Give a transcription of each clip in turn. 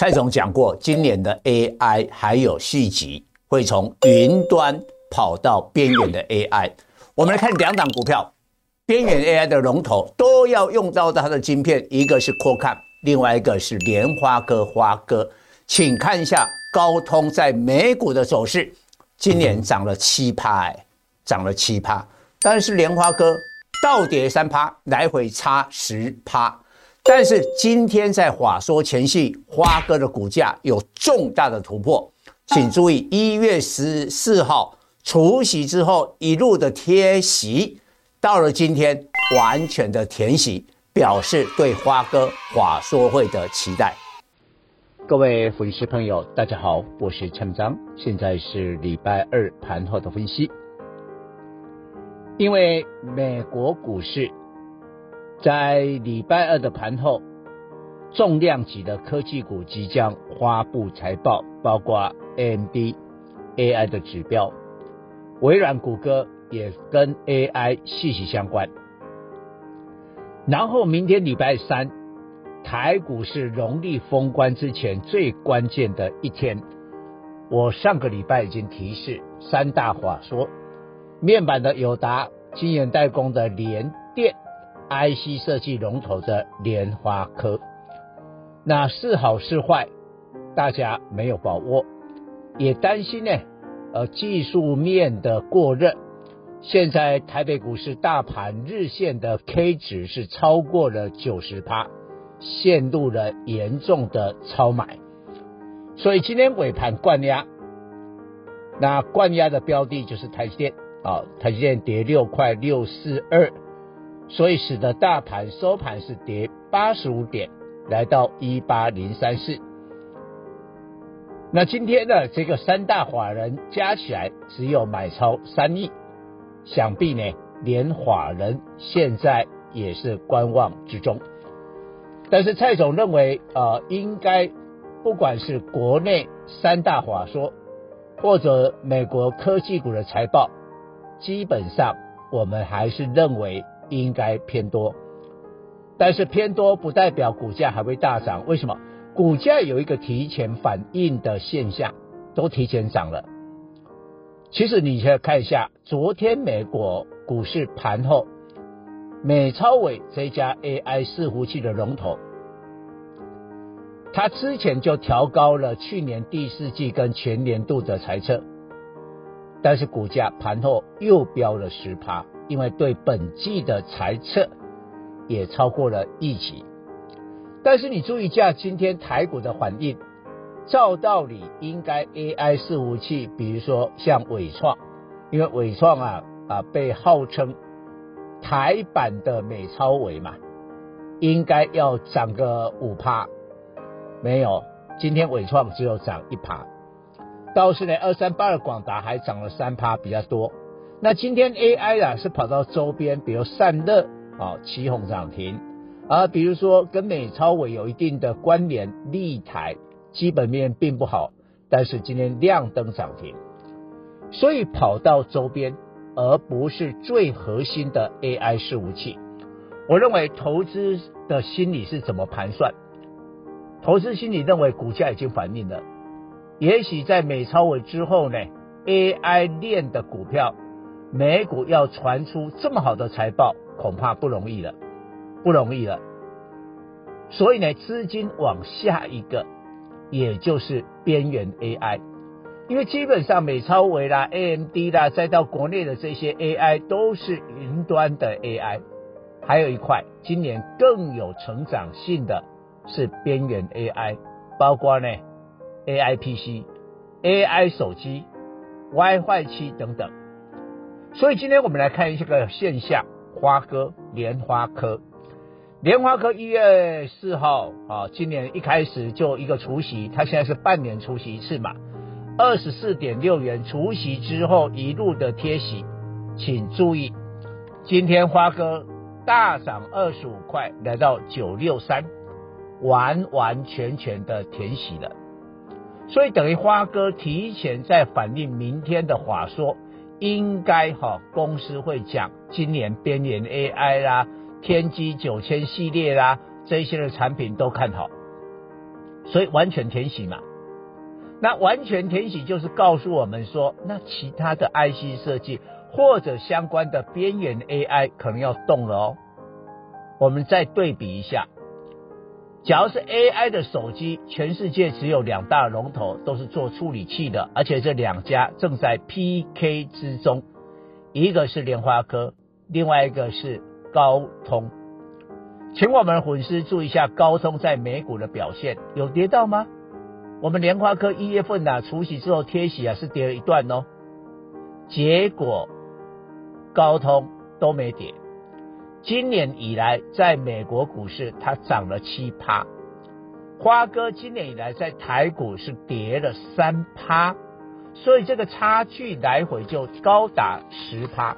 蔡总讲过，今年的 AI 还有续集，会从云端跑到边缘的 AI。我们来看两档股票，边缘 AI 的龙头都要用到它的晶片，一个是阔看，另外一个是莲花哥花哥。请看一下高通在美股的走势，今年涨了七趴，哎，涨了七趴，但是莲花哥倒跌三趴，来回差十趴。但是今天在法说前夕，花哥的股价有重大的突破，请注意一月十四号除息之后一路的贴息，到了今天完全的填息，表示对花哥法说会的期待。各位粉丝朋友，大家好，我是陈章，现在是礼拜二盘后的分析。因为美国股市在礼拜二的盘后，重量级的科技股即将发布财报，包括 AMD AI 的指标，微软、谷歌也跟 AI 息息相关。然后明天礼拜三。台股是农历封关之前最关键的一天。我上个礼拜已经提示三大法说，面板的友达、晶圆代工的联电、IC 设计龙头的联发科。那是好是坏，大家没有把握，也担心呢。呃，技术面的过热，现在台北股市大盘日线的 K 值是超过了九十趴。陷入了严重的超买，所以今天尾盘灌压，那灌压的标的就是台积电啊，台积电跌六块六四二，所以使得大盘收盘是跌八十五点，来到一八零三四。那今天的这个三大法人加起来只有买超三亿，想必呢，连法人现在也是观望之中。但是蔡总认为，呃，应该不管是国内三大法说，或者美国科技股的财报，基本上我们还是认为应该偏多。但是偏多不代表股价还会大涨，为什么？股价有一个提前反应的现象，都提前涨了。其实你先看一下，昨天美国股市盘后。美超伟这家 AI 伺服器的龙头，它之前就调高了去年第四季跟全年度的财测，但是股价盘后又飙了十趴，因为对本季的财测也超过了预期。但是你注意一下今天台股的反应，照道理应该 AI 伺服器，比如说像伟创，因为伟创啊啊被号称。台版的美超伟嘛，应该要涨个五趴，没有，今天伟创只有涨一趴，倒是呢二三八的广达还涨了三趴，比较多。那今天 AI 啊是跑到周边，比如散热啊，起哄涨停，啊，比如说跟美超伟有一定的关联，立台基本面并不好，但是今天亮灯涨停，所以跑到周边。而不是最核心的 AI 伺服器。我认为投资的心理是怎么盘算？投资心理认为股价已经反映了，也许在美超伟之后呢，AI 链的股票，美股要传出这么好的财报，恐怕不容易了，不容易了。所以呢，资金往下一个，也就是边缘 AI。因为基本上美超伟啦、AMD 啦，再到国内的这些 AI 都是云端的 AI，还有一块今年更有成长性的是边缘 AI，包括呢 AI PC、AI 手机、WiFi 七等等。所以今天我们来看一下个现象：花哥、莲花科、莲花科一月四号啊，今年一开始就一个除息，它现在是半年除息一次嘛。二十四点六元除息之后一路的贴息，请注意，今天花哥大涨二十五块，来到九六三，完完全全的填息了，所以等于花哥提前在反映明天的话说，应该哈公司会讲今年边缘 AI 啦、天玑九千系列啦这些的产品都看好，所以完全填写嘛。那完全填写就是告诉我们说，那其他的 IC 设计或者相关的边缘 AI 可能要动了哦。我们再对比一下，假如是 AI 的手机，全世界只有两大龙头都是做处理器的，而且这两家正在 PK 之中，一个是联发科，另外一个是高通。请我们粉丝注意一下高通在美股的表现，有跌到吗？我们联发科一月份啊，除息之后贴息啊是跌了一段哦，结果高通都没跌。今年以来，在美国股市它涨了七趴，花哥今年以来在台股是跌了三趴，所以这个差距来回就高达十趴。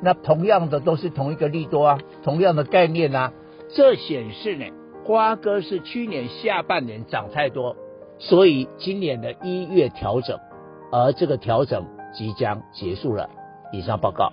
那同样的都是同一个利多啊，同样的概念啊，这显示呢，花哥是去年下半年涨太多，所以今年的一月调整，而这个调整即将结束了。以上报告。